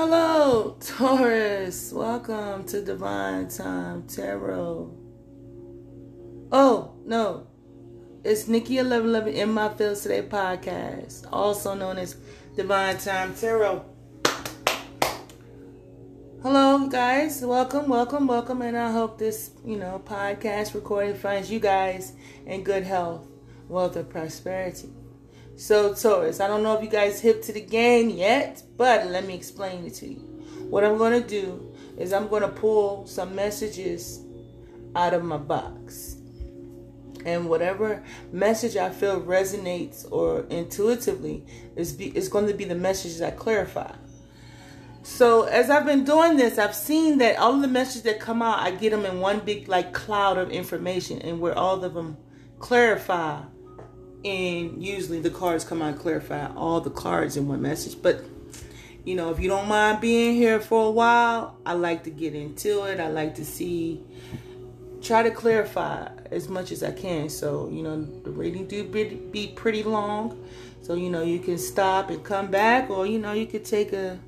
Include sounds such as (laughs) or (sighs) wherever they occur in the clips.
Hello, Taurus. Welcome to Divine Time Tarot. Oh, no. It's Nikki 1111 in my Fields Today podcast, also known as Divine Time Tarot. Hello, guys. Welcome, welcome, welcome. And I hope this, you know, podcast recording finds you guys in good health, wealth, and prosperity. So, Taurus, I don't know if you guys hip to the game yet, but let me explain it to you. What I'm going to do is I'm going to pull some messages out of my box. And whatever message I feel resonates or intuitively is, be, is going to be the messages I clarify. So as I've been doing this, I've seen that all of the messages that come out, I get them in one big like cloud of information, and where all of them clarify and usually the cards come out clarify all the cards in one message. But you know, if you don't mind being here for a while, I like to get into it. I like to see, try to clarify as much as I can. So you know, the reading do be pretty long, so you know you can stop and come back, or you know you could take a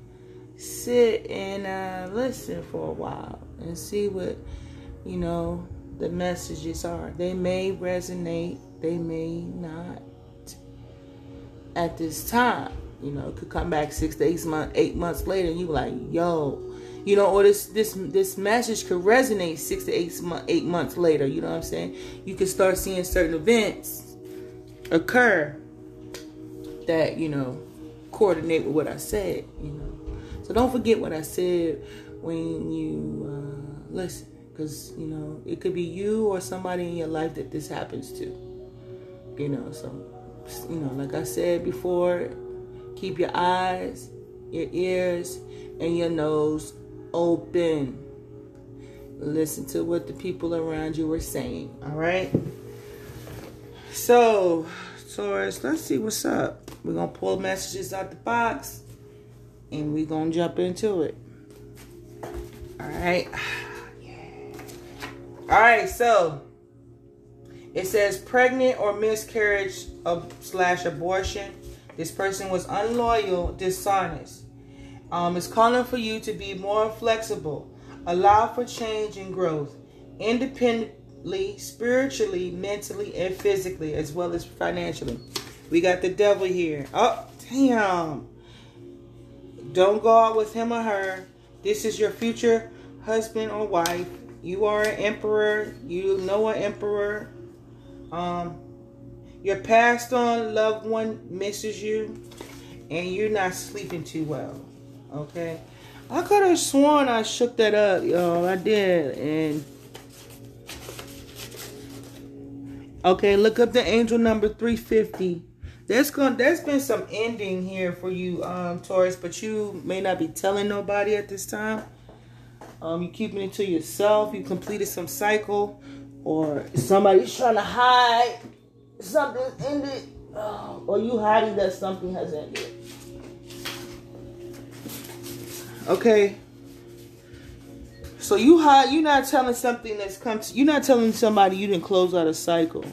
sit and uh, listen for a while and see what you know the messages are. They may resonate they may not at this time. You know, could come back six to eight months, eight months later, and you like, yo, you know, or this this this message could resonate six to eight months eight months later. You know what I'm saying? You can start seeing certain events occur that you know coordinate with what I said. You know, so don't forget what I said when you uh, listen, because you know it could be you or somebody in your life that this happens to. You know, so, you know, like I said before, keep your eyes, your ears, and your nose open. Listen to what the people around you are saying, all right? So, Taurus, let's see what's up. We're to pull messages out the box and we're to jump into it. All right. (sighs) All right, so it says pregnant or miscarriage of, slash abortion. This person was unloyal, dishonest. Um, it's calling for you to be more flexible, allow for change and growth, independently, spiritually, mentally, and physically, as well as financially. We got the devil here. Oh, damn. Don't go out with him or her. This is your future husband or wife. You are an emperor. You know an emperor. Um, your passed on loved one misses you, and you're not sleeping too well. Okay, I could have sworn I shook that up, y'all. I did, and okay, look up the angel number three fifty. There's going there's been some ending here for you, um, Taurus, but you may not be telling nobody at this time. Um, you're keeping it to yourself. You completed some cycle or somebody's trying to hide something ended, uh, or you hiding that something has ended. Okay. So you hide. You're not telling something that's come. To, you're not telling somebody you didn't close out a cycle.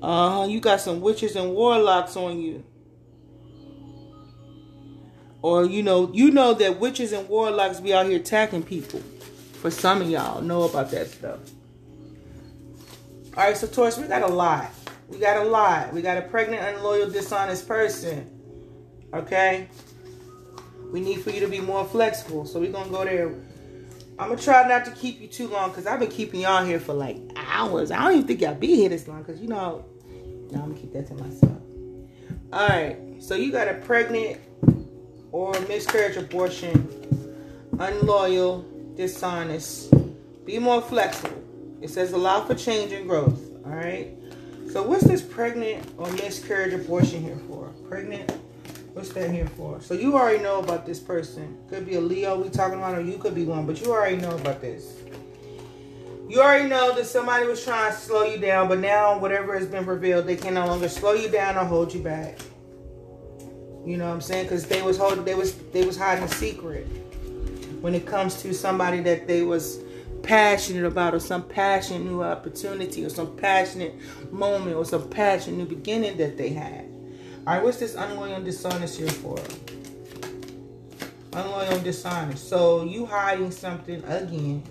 Uh huh. You got some witches and warlocks on you. Or you know, you know that witches and warlocks be out here attacking people. For some of y'all know about that stuff. All right, so Taurus, we got a lot. We got a lot. We got a pregnant, unloyal, dishonest person. Okay? We need for you to be more flexible. So we're going to go there. I'm going to try not to keep you too long because I've been keeping y'all here for like hours. I don't even think y'all be here this long because, you know, no, I'm going to keep that to myself. All right. So you got a pregnant or miscarriage abortion, unloyal, dishonest. Be more flexible. It says allow for change and growth. All right. So what's this pregnant or miscarriage abortion here for? Pregnant. What's that here for? So you already know about this person. Could be a Leo we talking about, or you could be one, but you already know about this. You already know that somebody was trying to slow you down, but now whatever has been revealed, they can no longer slow you down or hold you back. You know what I'm saying? Because they was holding, they was they was hiding a secret when it comes to somebody that they was passionate about or some passionate new opportunity or some passionate moment or some passionate new beginning that they had. All right, what's this unloyal dishonest here for? Unloyal dishonest. So you hiding something again.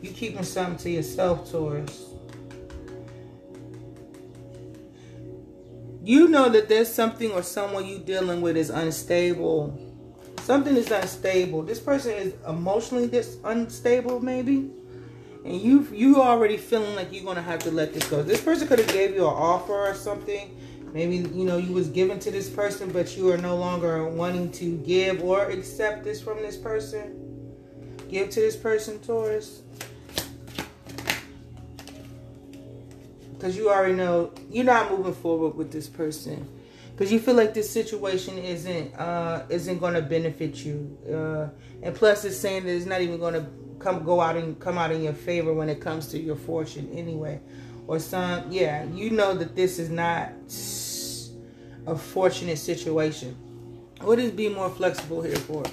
You keeping something to yourself, Taurus. You know that there's something or someone you dealing with is unstable. Something is unstable. This person is emotionally this unstable, maybe. And you you already feeling like you're gonna have to let this go. This person could have gave you an offer or something Maybe you know you was given to this person, but you are no longer wanting to give or accept this from this person. Give to this person, Taurus. Because you already know you're not moving forward with this person. Because you feel like this situation isn't uh, isn't going to benefit you, uh, and plus it's saying that it's not even going to come go out and come out in your favor when it comes to your fortune anyway, or some yeah you know that this is not a fortunate situation. What is be more flexible here for?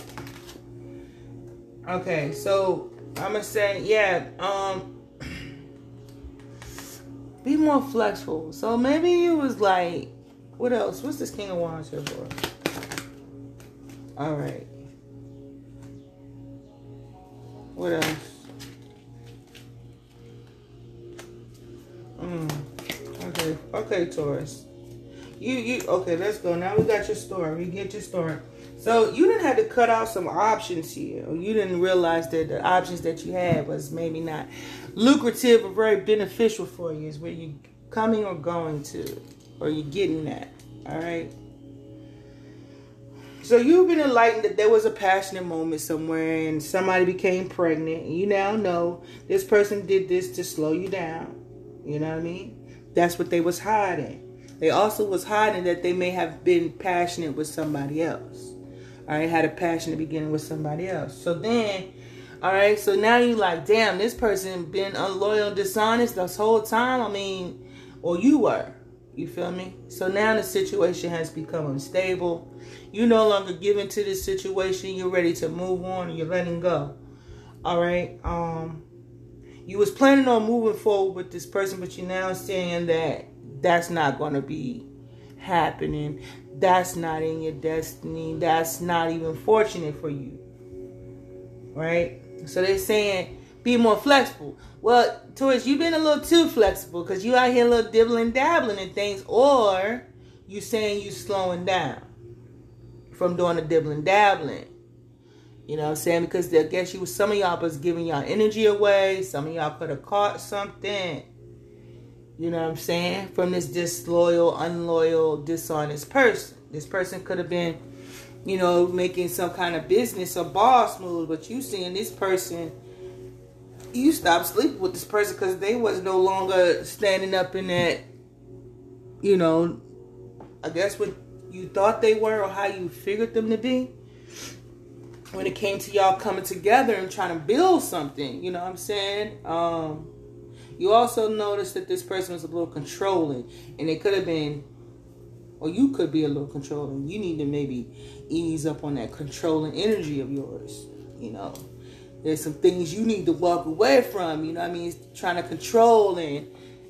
Okay, so I'm gonna say, yeah, um, (clears throat) be more flexible. So maybe you was like, what else? What's this King of Wands here for? All right. What else? Mm. Okay, okay, Taurus. You you okay? Let's go. Now we got your story. We get your story. So you didn't have to cut out some options here, you didn't realize that the options that you had was maybe not lucrative or very beneficial for you. Is where you coming or going to, or you getting that. All right. So you've been enlightened that there was a passionate moment somewhere and somebody became pregnant. You now know this person did this to slow you down. You know what I mean? That's what they was hiding. They also was hiding that they may have been passionate with somebody else. All right, had a passionate beginning with somebody else. So then, all right, so now you like, damn, this person been unloyal, dishonest this whole time. I mean, or you were. You feel me? So now the situation has become unstable. You no longer giving to this situation. You're ready to move on. You're letting go. All right. Um, you was planning on moving forward with this person, but you're now saying that that's not going to be happening. That's not in your destiny. That's not even fortunate for you. Right? So they're saying be more flexible. Well, Taurus, you've been a little too flexible because you out here a little dibbling dabbling in things, or you saying you slowing down from doing the dibbling dabbling. You know what I'm saying? Because I guess you some of y'all was giving y'all energy away. Some of y'all could have caught something. You know what I'm saying? From this disloyal, unloyal, dishonest person. This person could have been, you know, making some kind of business or boss move, but you seeing this person, you stopped sleeping with this person because they was no longer standing up in that, you know, I guess what you thought they were or how you figured them to be. When it came to y'all coming together and trying to build something, you know what I'm saying? Um, you also notice that this person was a little controlling, and it could have been, or you could be a little controlling. You need to maybe ease up on that controlling energy of yours. You know, there's some things you need to walk away from. You know, what I mean, trying to control and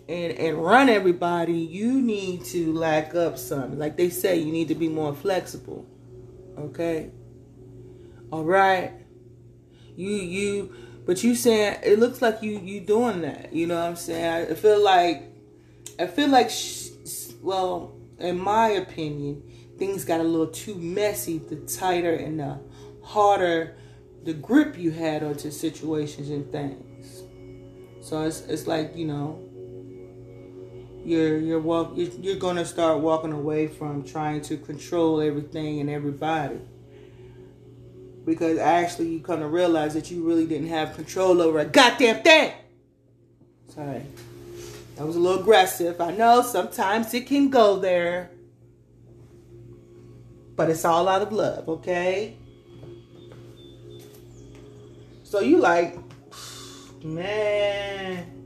and and run everybody. You need to lack up some. Like they say, you need to be more flexible. Okay. All right. You you but you saying it looks like you you doing that. You know what I'm saying? I feel like I feel like sh- well, in my opinion, things got a little too messy. The tighter and the harder the grip you had onto situations and things. So it's it's like you know you're you're walk you're, you're gonna start walking away from trying to control everything and everybody because actually you come to realize that you really didn't have control over a goddamn thing. Sorry. That was a little aggressive. I know sometimes it can go there. But it's all out of love, okay? So you like, man,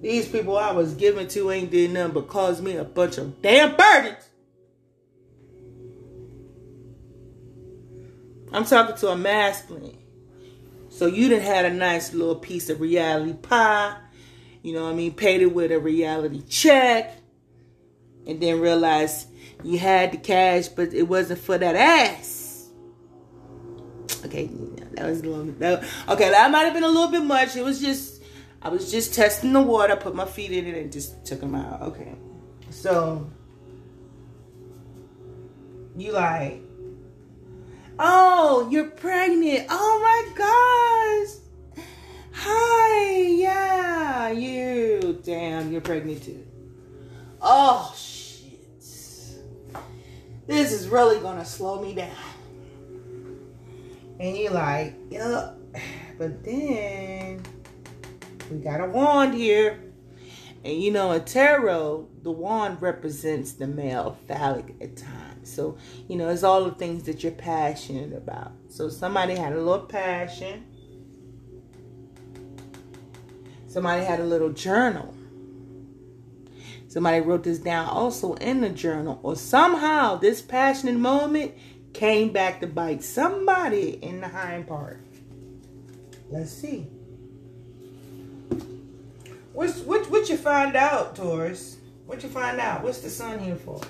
these people I was giving to ain't did nothing but cause me a bunch of damn burdens. I'm talking to a masculine. So you done had a nice little piece of reality pie. You know what I mean? Paid it with a reality check. And then realized you had the cash, but it wasn't for that ass. Okay, that was a little. That, okay, that might have been a little bit much. It was just, I was just testing the water. Put my feet in it and just took them out. Okay, so you like, oh, you're pregnant. Oh my gosh. Hi, yeah, you. Damn, you're pregnant too. Oh shit. This is really gonna slow me down and you're like, yup. But then we got a wand here. And you know, in tarot, the wand represents the male phallic at times. So, you know, it's all the things that you're passionate about. So somebody had a little passion. Somebody had a little journal. Somebody wrote this down also in the journal. Or somehow this passionate moment came back to bite somebody in the hind part. Let's see. What's what what you find out, Taurus? What you find out? What's the sun here for?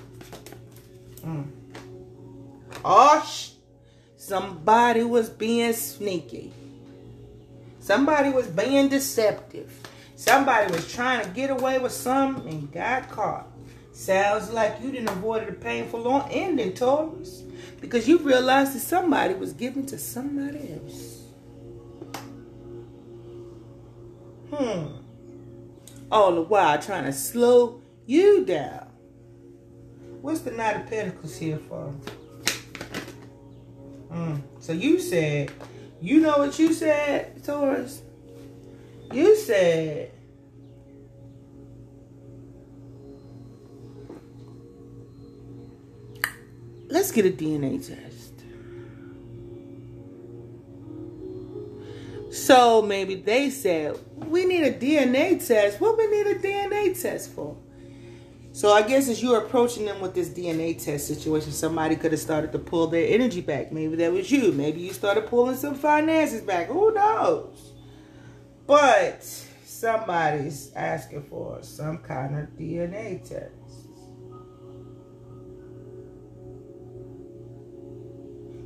Mm. Oh, sh- somebody was being sneaky. Somebody was being deceptive. Somebody was trying to get away with something and got caught. Sounds like you didn't avoid a painful long ending, Taurus. Because you realized that somebody was given to somebody else. Hmm. All the while trying to slow you down. What's the Knight of Pentacles here for? Hmm. So you said, you know what you said, Taurus? You said, let's get a DNA test. So maybe they said, we need a DNA test. What we need a DNA test for? So I guess as you're approaching them with this DNA test situation, somebody could have started to pull their energy back. Maybe that was you. Maybe you started pulling some finances back. Who knows? But somebody's asking for some kind of DNA test.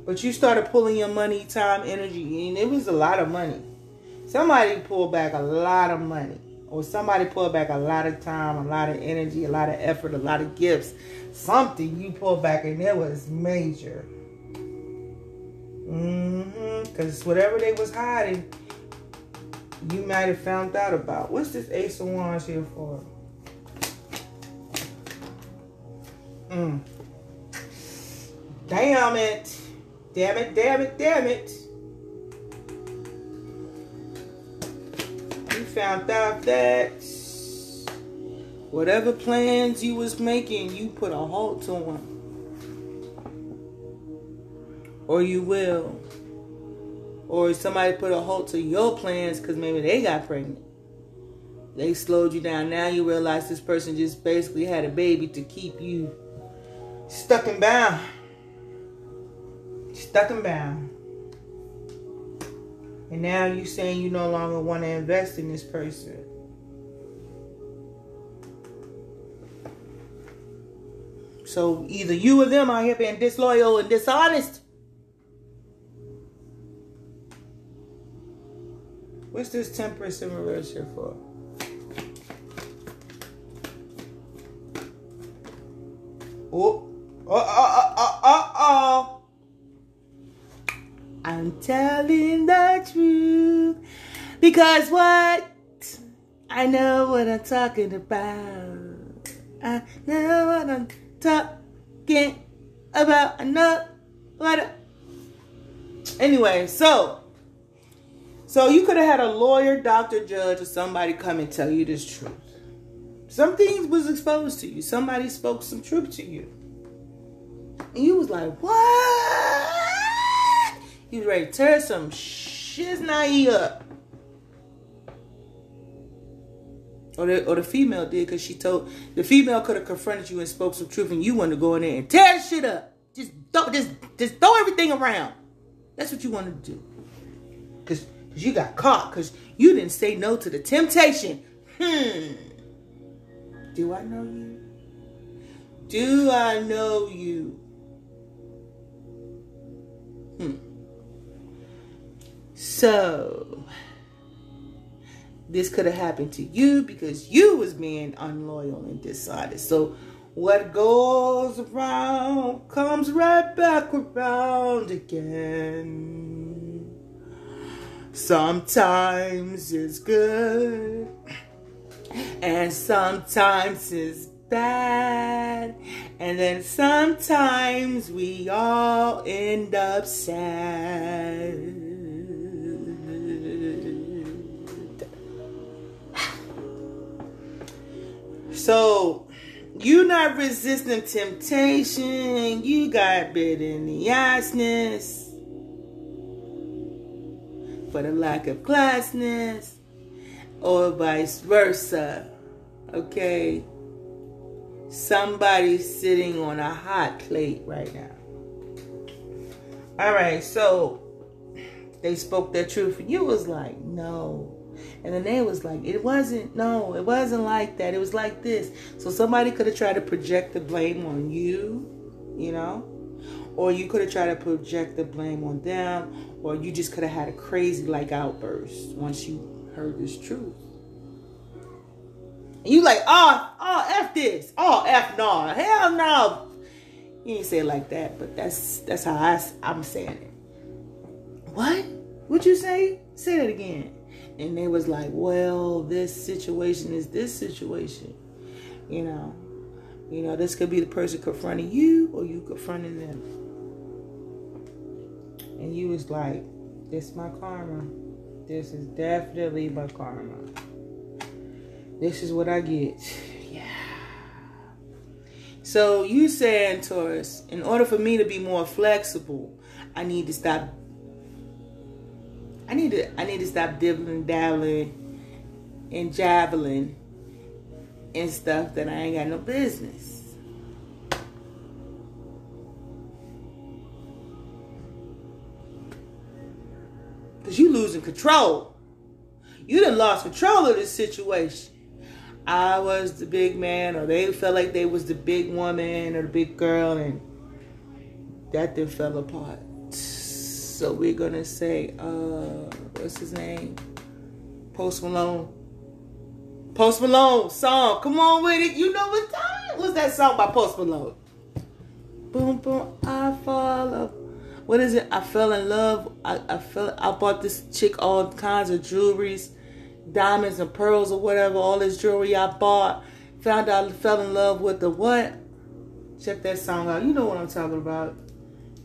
But you started pulling your money, time, energy, and it was a lot of money. Somebody pulled back a lot of money. Or somebody pulled back a lot of time, a lot of energy, a lot of effort, a lot of gifts. Something you pulled back and it was major. Mm-hmm. Because whatever they was hiding, you might have found out about. What's this Ace of Wands here for? Mm. Damn it. Damn it, damn it, damn it. You found out that whatever plans you was making, you put a halt to them. Or you will. Or somebody put a halt to your plans because maybe they got pregnant. They slowed you down. Now you realize this person just basically had a baby to keep you stuck and bound stuck him down. And now you saying you no longer want to invest in this person. So either you or them are here being disloyal and dishonest. What's this temperance in reverse here for? Oh, oh, oh, oh, oh, oh. I'm telling the truth. Because what? I know what I'm talking about. I know what I'm talking about. I know what. I... Anyway, so. So you could have had a lawyer, doctor, judge, or somebody come and tell you this truth. Some things was exposed to you. Somebody spoke some truth to you. And you was like, what? Was ready to tear some shiznai up. Or the, or the female did because she told the female could have confronted you and spoke some truth and you wanted to go in there and tear shit up. Just throw, just just throw everything around. That's what you wanted to do. Cause, Cause you got caught because you didn't say no to the temptation. Hmm. Do I know you? Do I know you? Hmm. So this could have happened to you because you was being unloyal and dishonest. So what goes around comes right back around again. Sometimes it's good and sometimes it's bad. And then sometimes we all end up sad. So you not resisting temptation. You got bit in the assness for the lack of classness or vice versa. Okay? Somebody's sitting on a hot plate right now. All right, so they spoke their truth. You was like, no. And then they was like, it wasn't, no, it wasn't like that. It was like this. So somebody could have tried to project the blame on you, you know? Or you could have tried to project the blame on them, or you just could have had a crazy like outburst once you heard this truth. And you like, oh, oh, F this. Oh, F no. Hell no. You ain't say it like that, but that's that's how I, I'm saying it. What? What'd you say? Say that again and they was like, well, this situation is this situation. You know, you know, this could be the person confronting you or you confronting them. And you was like, this my karma. This is definitely my karma. This is what I get. (sighs) Yeah. So you saying, Taurus, in order for me to be more flexible, I need to stop I need to I need to stop dibbling, dabbling, and jabbling and stuff that I ain't got no business. Cause you losing control. You done lost control of this situation. I was the big man, or they felt like they was the big woman or the big girl, and that then fell apart. So we're gonna say, uh, what's his name? Post Malone. Post Malone song. Come on with it. You know what time? was that song by Post Malone? Boom boom, I follow. What is it? I fell in love. I, I fell. I bought this chick all kinds of jewelries, diamonds and pearls or whatever. All this jewelry I bought. Found out fell in love with the what? Check that song out. You know what I'm talking about.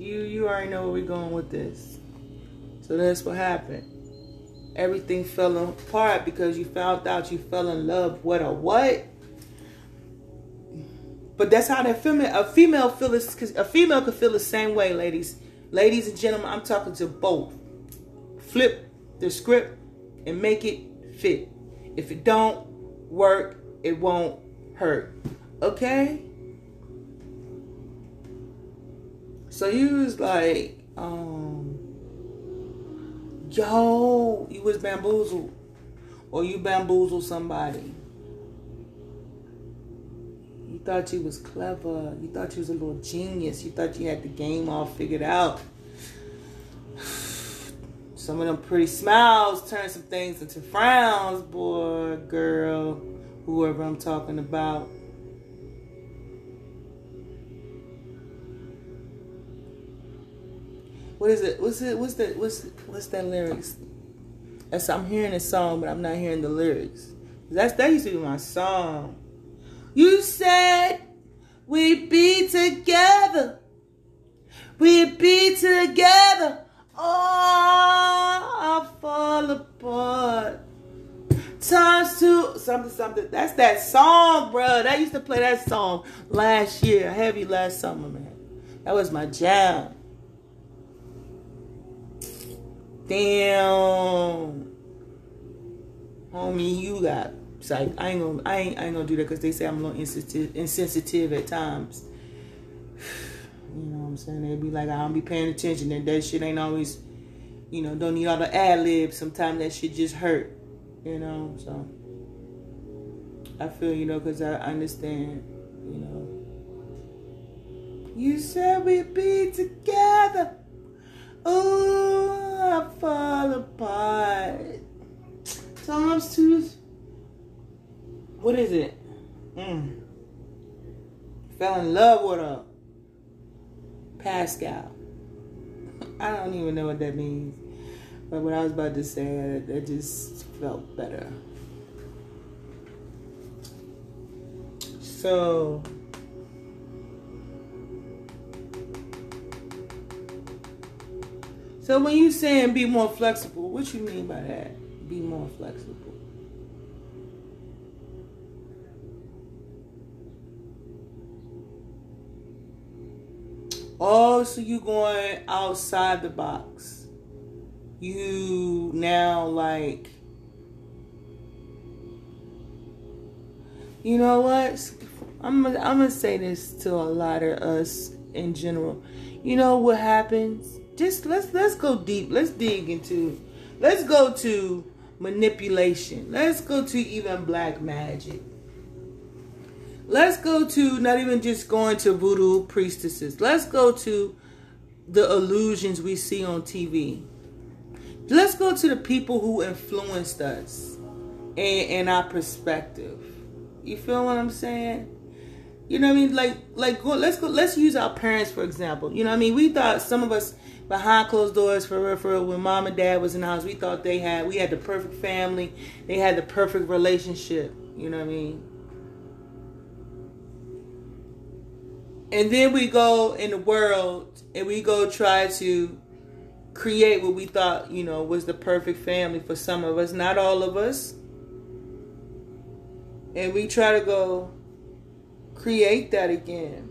You you already know where we're going with this. So that's what happened. Everything fell apart because you found out you fell in love with a what? But that's how that female a female feel is a female could feel the same way, ladies. Ladies and gentlemen, I'm talking to both. Flip the script and make it fit. If it don't work, it won't hurt. Okay? So you was like, um, yo, you was bamboozled. Or you bamboozled somebody. You thought you was clever. You thought you was a little genius. You thought you had the game all figured out. (sighs) Some of them pretty smiles turn some things into frowns, boy, girl, whoever I'm talking about. What is it? What's it? What's that? What's what's that lyrics? That's I'm hearing a song, but I'm not hearing the lyrics. That's that used to be my song. You said we'd be together. We'd be together. Oh, I fall apart. Times two, something, something. That's that song, bro. That used to play that song last year, heavy last summer, man. That was my jam. Damn. Homie, you got like I ain't gonna I ain't, I ain't gonna do that because they say I'm a little insensitive insensitive at times. (sighs) You know what I'm saying? They'd be like, I don't be paying attention and that shit ain't always you know, don't need all the ad libs. Sometimes that shit just hurt. You know, so I feel, you know, because I understand, you know. You said we'd be together. Oh, I fall apart. Times tooth. What is it? Mm. Fell in love with a Pascal. I don't even know what that means. But what I was about to say, it just felt better. So so when you saying be more flexible, what you mean by that? Be more flexible. Oh, so you going outside the box. You now like You know what? I'm I'm gonna say this to a lot of us in general. You know what happens? Just let's let's go deep. Let's dig into. Let's go to manipulation. Let's go to even black magic. Let's go to not even just going to voodoo priestesses. Let's go to the illusions we see on TV. Let's go to the people who influenced us and, and our perspective. You feel what I'm saying? You know what I mean? Like, like, go, let's go. Let's use our parents for example. You know what I mean? We thought some of us behind closed doors, for real, for real, when mom and dad was in the house, we thought they had, we had the perfect family, they had the perfect relationship. You know what I mean? And then we go in the world and we go try to create what we thought, you know, was the perfect family for some of us, not all of us. And we try to go create that again.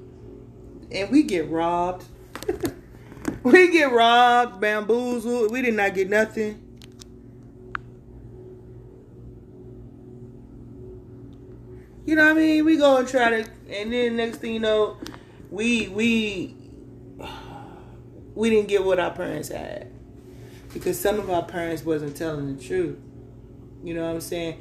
And we get robbed. (laughs) we get robbed, bamboozled. We did not get nothing. You know what I mean? We go and try to, and then next thing you know, we we we didn't get what our parents had because some of our parents wasn't telling the truth. You know what I'm saying?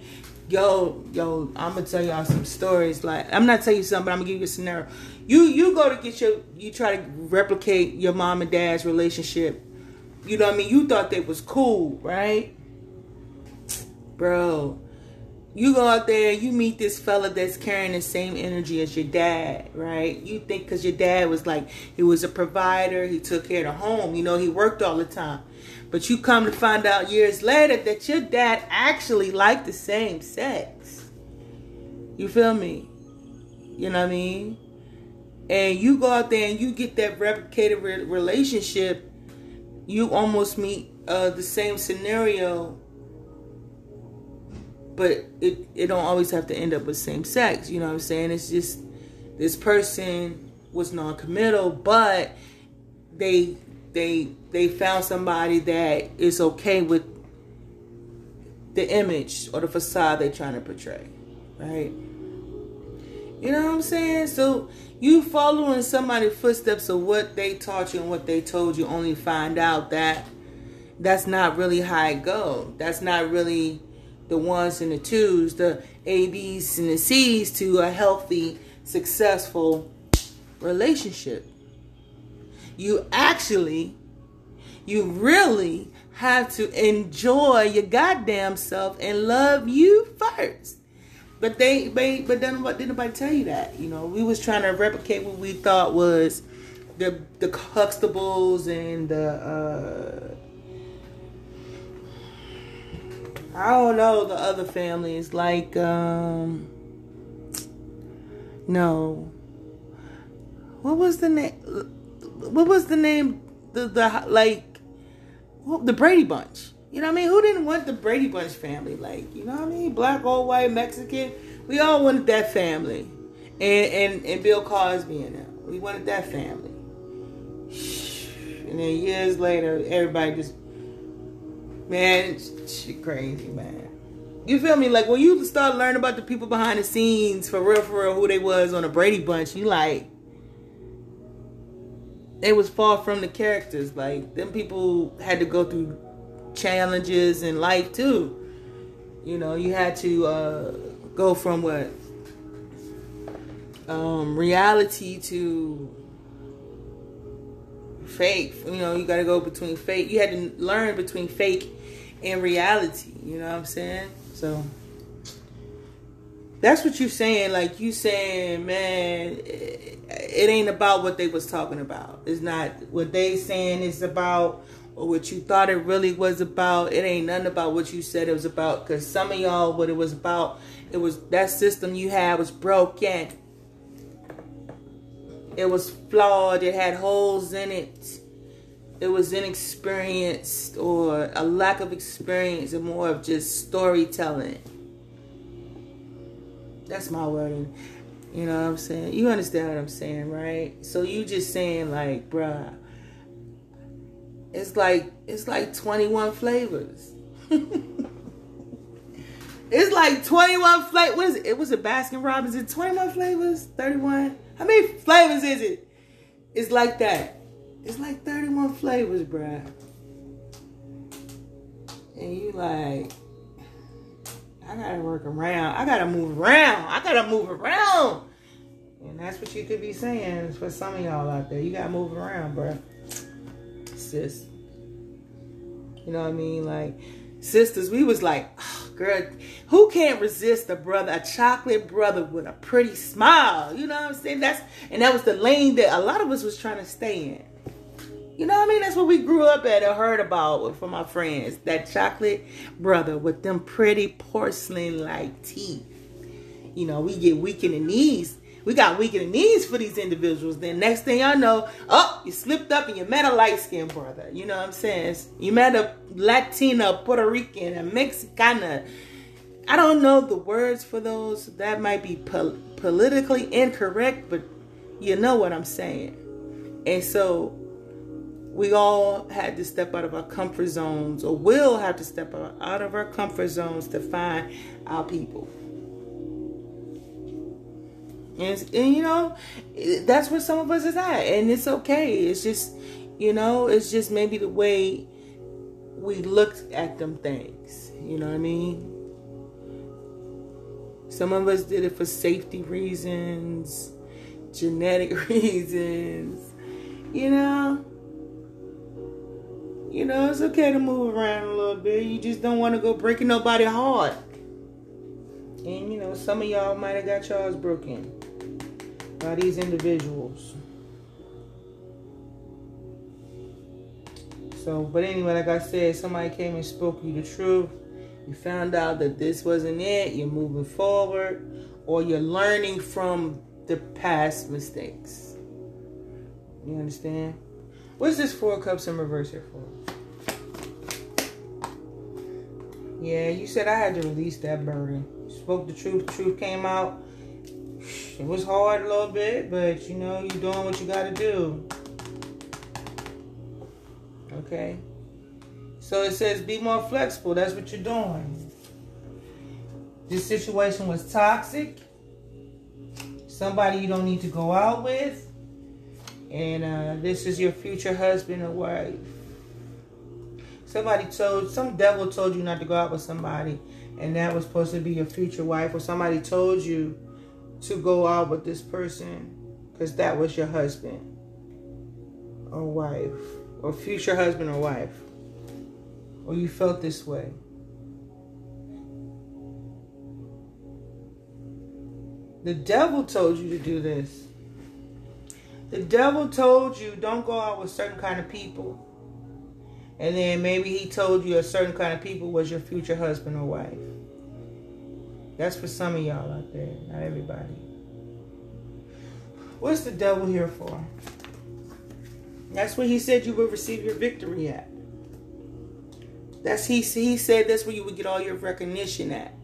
Yo, yo, I'm gonna tell y'all some stories. Like I'm not telling you something, but I'm gonna give you a scenario. You you go to get your you try to replicate your mom and dad's relationship. You know what I mean? You thought they was cool, right? Bro, you go out there, you meet this fella that's carrying the same energy as your dad, right? You think because your dad was like, he was a provider, he took care of the home, you know, he worked all the time. But you come to find out years later that your dad actually liked the same sex. You feel me? You know what I mean? And you go out there and you get that replicated relationship, you almost meet uh, the same scenario but it it don't always have to end up with same sex. You know what I'm saying? It's just this person was non-committal, but they they they found somebody that is okay with the image or the facade they're trying to portray, right? You know what I'm saying? So you following somebody's footsteps of what they taught you and what they told you, only find out that that's not really how it go. That's not really the ones and the twos, the A, B's and the C's to a healthy, successful relationship. You actually, you really have to enjoy your goddamn self and love you first. But they, they but then what did nobody tell you that? You know, we was trying to replicate what we thought was the the Huxtables and the uh I don't know the other families like um no. What was the name? What was the name? The the like the Brady Bunch. You know what I mean? Who didn't want the Brady Bunch family? Like you know what I mean? Black, old, white, Mexican. We all wanted that family, and and and Bill Cosby and them. We wanted that family. And then years later, everybody just Man, shit crazy, man. You feel me? Like when you start learning about the people behind the scenes, for real, for real, who they was on a Brady Bunch, you like, they was far from the characters. Like them people had to go through challenges in life too. You know, you had to uh, go from what um, reality to fake. You know, you got to go between fake. You had to learn between fake and reality. You know what I'm saying? So, That's what you're saying. Like you saying, man, it, it ain't about what they was talking about. It's not what they saying is about or what you thought it really was about. It ain't nothing about what you said it was about. Cause some of y'all, what it was about, it was that system you had was broken. It was flawed. It had holes in it. It was inexperienced or a lack of experience and more of just storytelling. That's my wording. You know what I'm saying? You understand what I'm saying, right? So you just saying like, bruh, it's like it's like 21 flavors. (laughs) it's like 21 flavors. What is it? It was a Baskin Robbins. It 21 flavors? 31? How many flavors is it? It's like that. It's like 31 flavors, bruh. And you like, I gotta work around. I gotta move around. I gotta move around. And that's what you could be saying for some of y'all out there. You gotta move around, bruh. Sis. You know what I mean? Like, sisters, we was like, oh, girl, who can't resist a brother, a chocolate brother with a pretty smile? You know what I'm saying? That's and that was the lane that a lot of us was trying to stay in. You know what I mean? That's what we grew up at or heard about from our friends. That chocolate brother with them pretty porcelain like teeth. You know, we get weak in the knees we got weak in the knees for these individuals. Then next thing y'all know, oh, you slipped up and you met a light skinned brother. You know what I'm saying? You met a Latina, Puerto Rican, a Mexicana. I don't know the words for those. That might be po- politically incorrect, but you know what I'm saying. And so we all had to step out of our comfort zones, or will have to step out of our comfort zones to find our people. And, and you know, that's where some of us is at. And it's okay. It's just, you know, it's just maybe the way we looked at them things. You know what I mean? Some of us did it for safety reasons, genetic (laughs) reasons, you know. You know, it's okay to move around a little bit. You just don't want to go breaking nobody heart. And you know, some of y'all might have got y'all's broken by these individuals. So, but anyway, like I said, somebody came and spoke you the truth. You found out that this wasn't it. You're moving forward, or you're learning from the past mistakes. You understand? What's this four cups in reverse here for? Yeah, you said I had to release that burden. You spoke the truth. Truth came out. It was hard a little bit, but you know, you're doing what you got to do. Okay? So it says be more flexible. That's what you're doing. This situation was toxic. Somebody you don't need to go out with. And uh, this is your future husband or wife. Somebody told, some devil told you not to go out with somebody, and that was supposed to be your future wife, or somebody told you to go out with this person because that was your husband or wife or future husband or wife or you felt this way. The devil told you to do this. The devil told you don't go out with certain kind of people. And then maybe he told you a certain kind of people was your future husband or wife. That's for some of y'all out there, not everybody. What's the devil here for? That's where he said you would receive your victory at. That's he he said that's where you would get all your recognition at.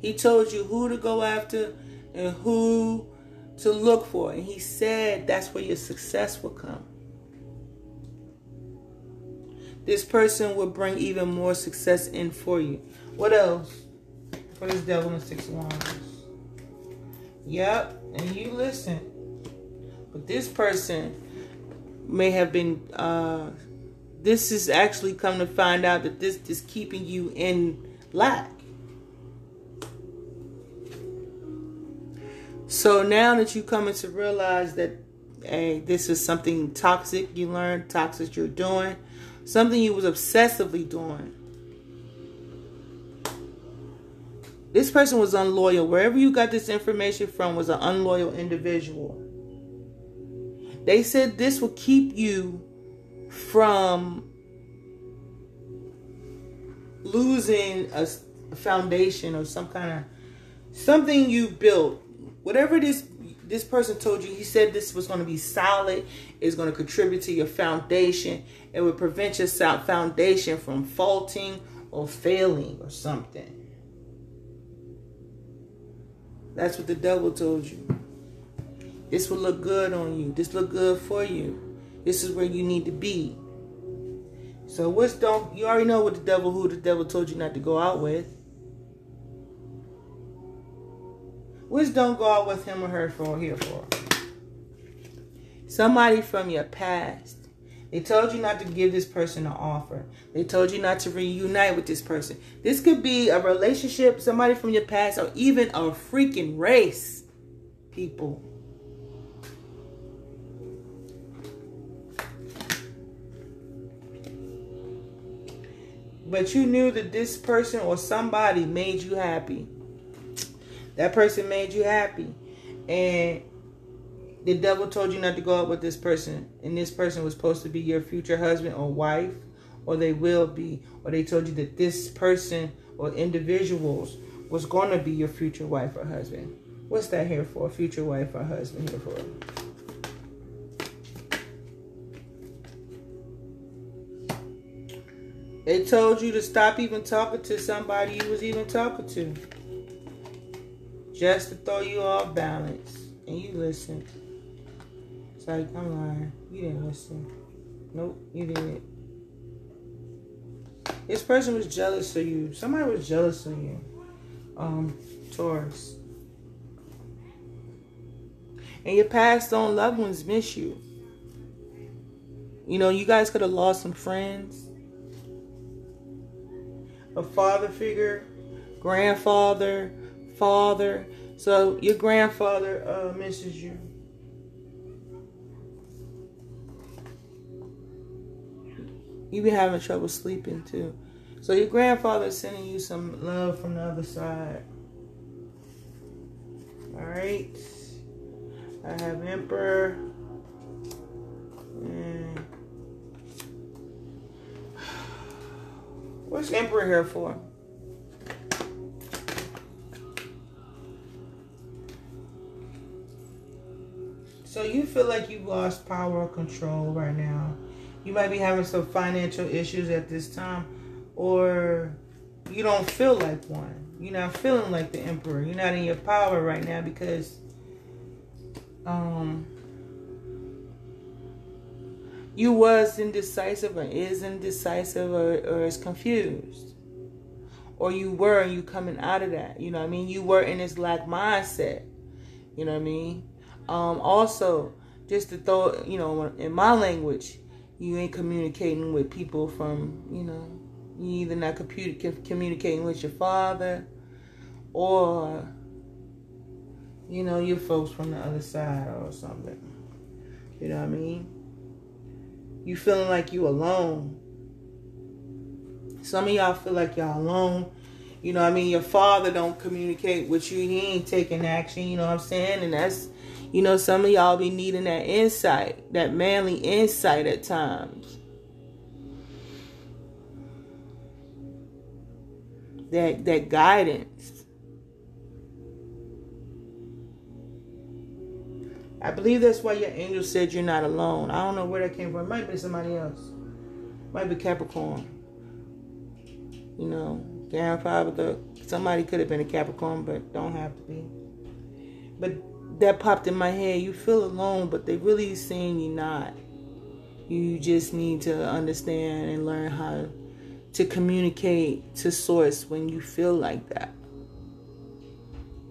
He told you who to go after and who to look for. And he said that's where your success will come. This person will bring even more success in for you. What else? for this devil in six wands. Yep, and you listen. But this person may have been uh this is actually come to find out that this is keeping you in lack. So now that you coming to realize that hey, this is something toxic you learned, toxic you're doing, something you was obsessively doing this person was unloyal. Wherever you got this information from was an unloyal individual. They said this will keep you from losing a foundation or some kind of something you built. Whatever this this person told you, he said this was going to be solid, it's going to contribute to your foundation. It would prevent your foundation from faulting or failing or something. That's what the devil told you. This will look good on you. This look good for you. This is where you need to be. So what's don't you already know what the devil who the devil told you not to go out with. Which don't go out with him or her for here for. Somebody from your past. They told you not to give this person an offer. They told you not to reunite with this person. This could be a relationship, somebody from your past, or even a freaking race. People. But you knew that this person or somebody made you happy. That person made you happy. And the devil told you not to go out with this person, and this person was supposed to be your future husband or wife, or they will be, or they told you that this person or individuals was going to be your future wife or husband. What's that here for? Future wife or husband here for? They told you to stop even talking to somebody you was even talking to. Just to throw you off balance. And you listen. It's like, I'm lying. You didn't listen. Nope, you didn't. This person was jealous of you. Somebody was jealous of you. Um, Taurus. And your past on loved ones miss you. You know, you guys could have lost some friends a father figure, grandfather, father. So your grandfather uh, misses you. You be having trouble sleeping too. So your grandfather is sending you some love from the other side. All right. I have Emperor. And (sighs) What's Emperor here for? So you feel like you've lost power or control right now. You might be having some financial issues at this time, or you don't feel like one. You're not feeling like the emperor. You're not in your power right now because um you was indecisive or is indecisive or, or is confused or you were you coming out of that you know what i mean you were in this lack mindset you know what i mean um, also just to throw you know in my language you ain't communicating with people from you know you either not communicating with your father or you know your folks from the other side or something you know what i mean you feeling like you alone. Some of y'all feel like y'all alone. You know what I mean? Your father don't communicate with you. He ain't taking action, you know what I'm saying? And that's, you know, some of y'all be needing that insight, that manly insight at times. That that guidance. I believe that's why your angel said you're not alone. I don't know where that came from. It might be somebody else. It might be Capricorn. You know, grandfather, the, somebody could have been a Capricorn, but don't have to be. But that popped in my head. You feel alone, but they really saying you're not. You just need to understand and learn how to communicate to source when you feel like that.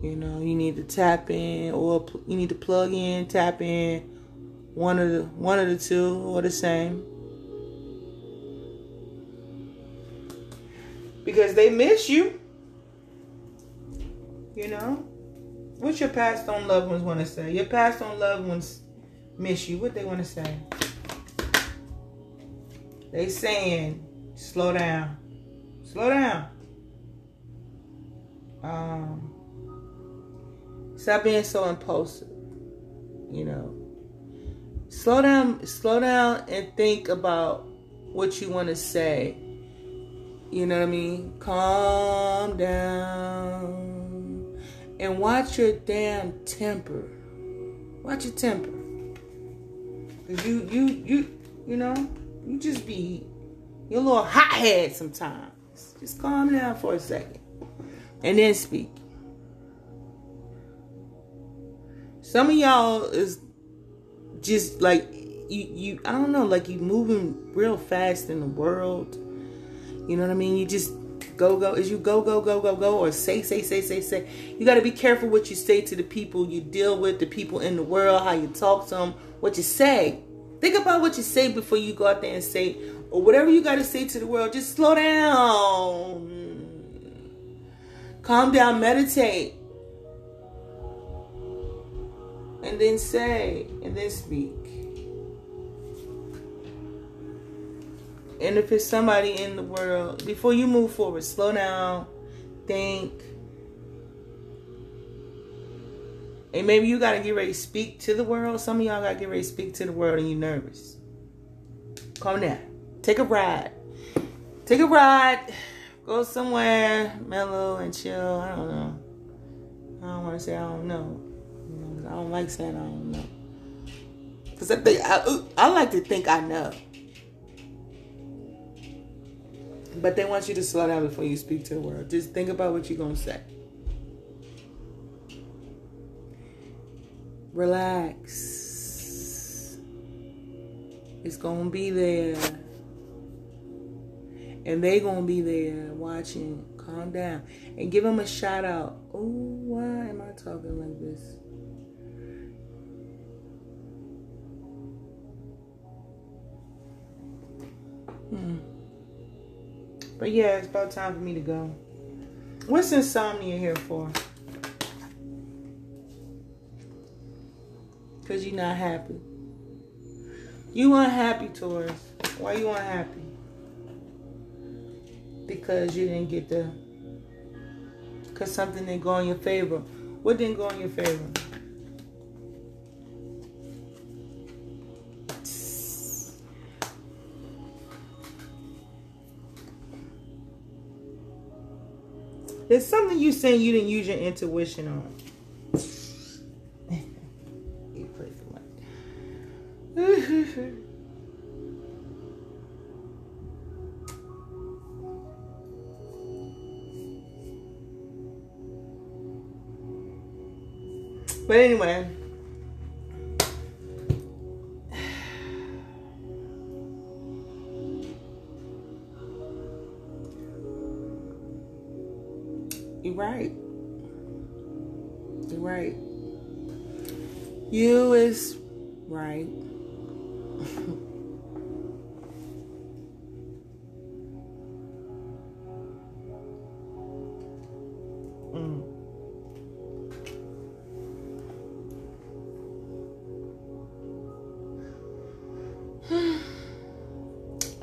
You know, you need to tap in or you need to plug in, tap in one of the one of the two or the same. Because they miss you. You know? What your past on loved ones want to say? Your past on loved ones miss you. What they want to say? They saying, slow down. Slow down. Um, stop being so impulsive. You know, slow down, slow down, and think about what you want to say. You know what I mean? Calm down and watch your damn temper. Watch your temper. Cause you, you, you, you know, you just be, you're a little hot head sometimes. Just calm down for a second and then speak. Some of y'all is just like you you I don't know, like you moving real fast in the world. You know what I mean? You just go go as you go go go go go or say say say say say. You got to be careful what you say to the people you deal with, the people in the world, how you talk to them, what you say. Think about what you say before you go out there and say or whatever you got to say to the world. Just slow down. Calm down, meditate. And then say, and then speak. And if it's somebody in the world, before you move forward, slow down, think. And maybe you got to get ready to speak to the world. Some of y'all got to get ready to speak to the world and you're nervous. Calm down. Take a ride. Take a ride. Go somewhere mellow and chill. I don't know. I don't want to say I don't know. I don't like saying I don't know. Because I think I, I like to think I know. But they want you to slow down before you speak to the world. Just think about what you're going to say. Relax. It's going to be there. And they going to be there watching. Calm down. And give them a shout out. Oh, why am I talking like this? Hmm. But yeah, it's about time for me to go. What's insomnia here for? Because you're not happy. You unhappy, Taurus. Why you unhappy? Because you didn't get the... Because something didn't go in your favor. What didn't go in your favor? There's something you saying you didn't use your intuition on.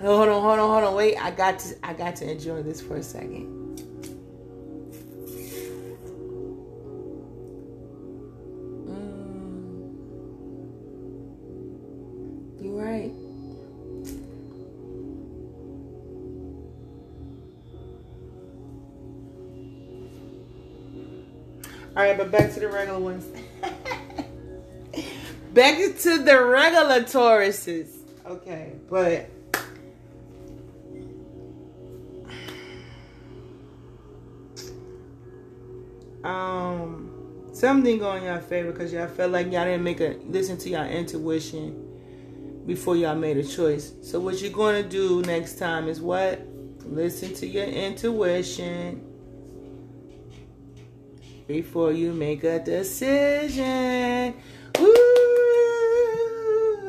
Hold on, hold on, hold on. Wait, I got to I got to enjoy this for a second. Mm. You're right. All right, but back to the regular ones. (laughs) back to the regular Tauruses. Okay, but something going your favor because y'all felt like y'all didn't make a listen to y'all intuition before y'all made a choice. So what you're going to do next time is what? Listen to your intuition before you make a decision. Woo!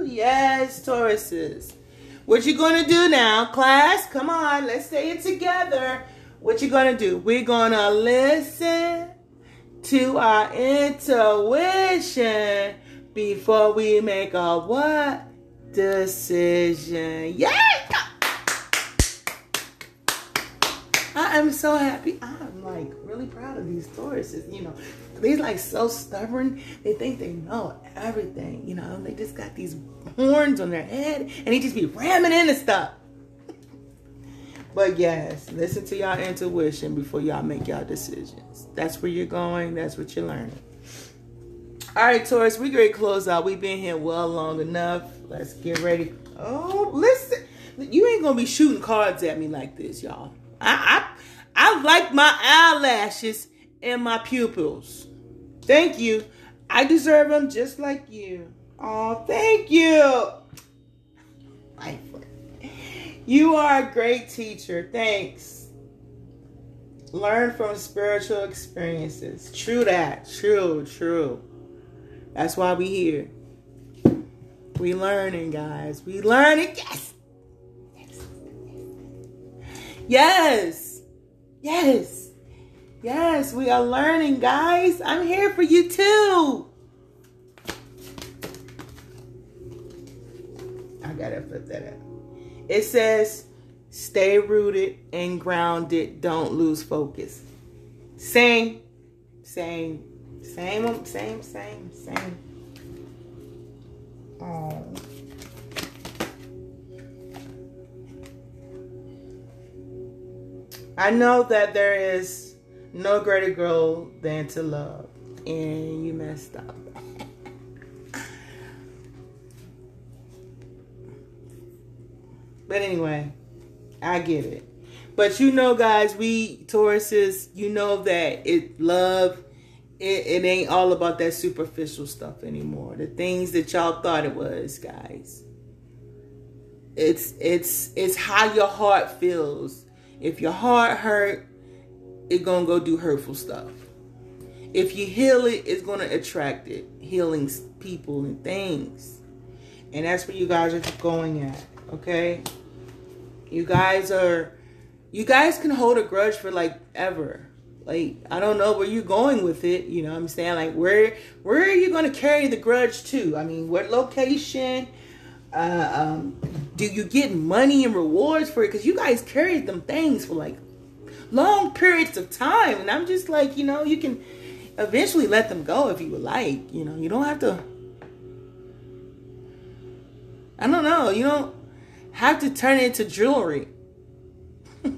Yes, Tauruses. What you gonna do now, class? Come on, let's say it together. What you gonna do? We're gonna listen to our intuition before we make a what decision? Yeah! I am so happy. I'm like really proud of these Tauruses. You know, they're like so stubborn. They think they know everything. You know, they just got these horns on their head and they just be ramming into stuff. But yes, listen to y'all intuition before y'all make y'all decisions. That's where you're going. That's what you're learning. All right, Taurus, we great close out. We've been here well long enough. Let's get ready. Oh, listen. You ain't gonna be shooting cards at me like this, y'all. I I, I like my eyelashes and my pupils. Thank you. I deserve them just like you. Oh, thank you. You are a great teacher. Thanks. Learn from spiritual experiences. True that. True, true. That's why we here. We learning, guys. We learning. Yes. Yes. Yes. Yes, we are learning, guys. I'm here for you too. I gotta put that up. It says, stay rooted and grounded. Don't lose focus. Same, same, same, same, same, same. Oh. I know that there is no greater goal than to love, and you messed up. But anyway, I get it. But you know, guys, we Tauruses, you know that it love it, it ain't all about that superficial stuff anymore. The things that y'all thought it was, guys. It's it's it's how your heart feels. If your heart hurt, it gonna go do hurtful stuff. If you heal it, it's gonna attract it. Healing people and things. And that's where you guys are going at. Okay? You guys are, you guys can hold a grudge for like ever. Like I don't know where you're going with it. You know what I'm saying? Like where where are you going to carry the grudge to? I mean, what location? Uh, um, do you get money and rewards for it? Because you guys carried them things for like long periods of time, and I'm just like, you know, you can eventually let them go if you would like. You know, you don't have to. I don't know. You don't have to turn it into jewelry. (laughs) All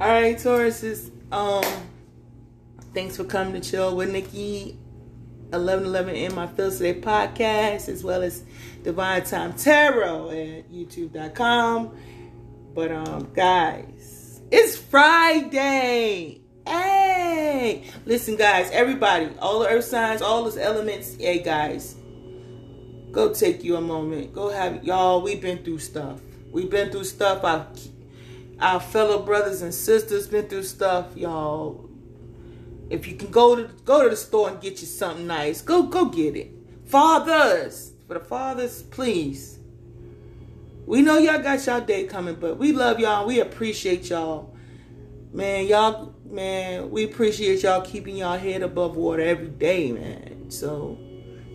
right, Tauruses. Um, thanks for coming to chill with Niki. 1111 in my Feels Today podcast, as well as Divine Time Tarot at youtube.com. But um, guys, it's Friday. Hey, listen, guys, everybody, all the earth signs, all those elements. Hey, guys, go take you a moment. Go have y'all. We've been through stuff. We've been through stuff. Our our fellow brothers and sisters been through stuff, y'all. If you can go to go to the store and get you something nice, go go get it. Fathers, for the fathers, please. We know y'all got y'all day coming, but we love y'all. We appreciate y'all. Man, y'all, man, we appreciate y'all keeping y'all head above water every day, man. So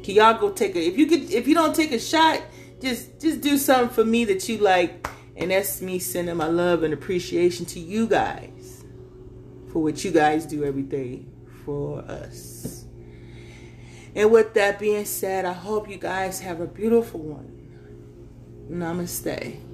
can y'all go take a if you could if you don't take a shot, just just do something for me that you like. And that's me sending my love and appreciation to you guys for what you guys do every day for us. And with that being said, I hope you guys have a beautiful one. Namaste.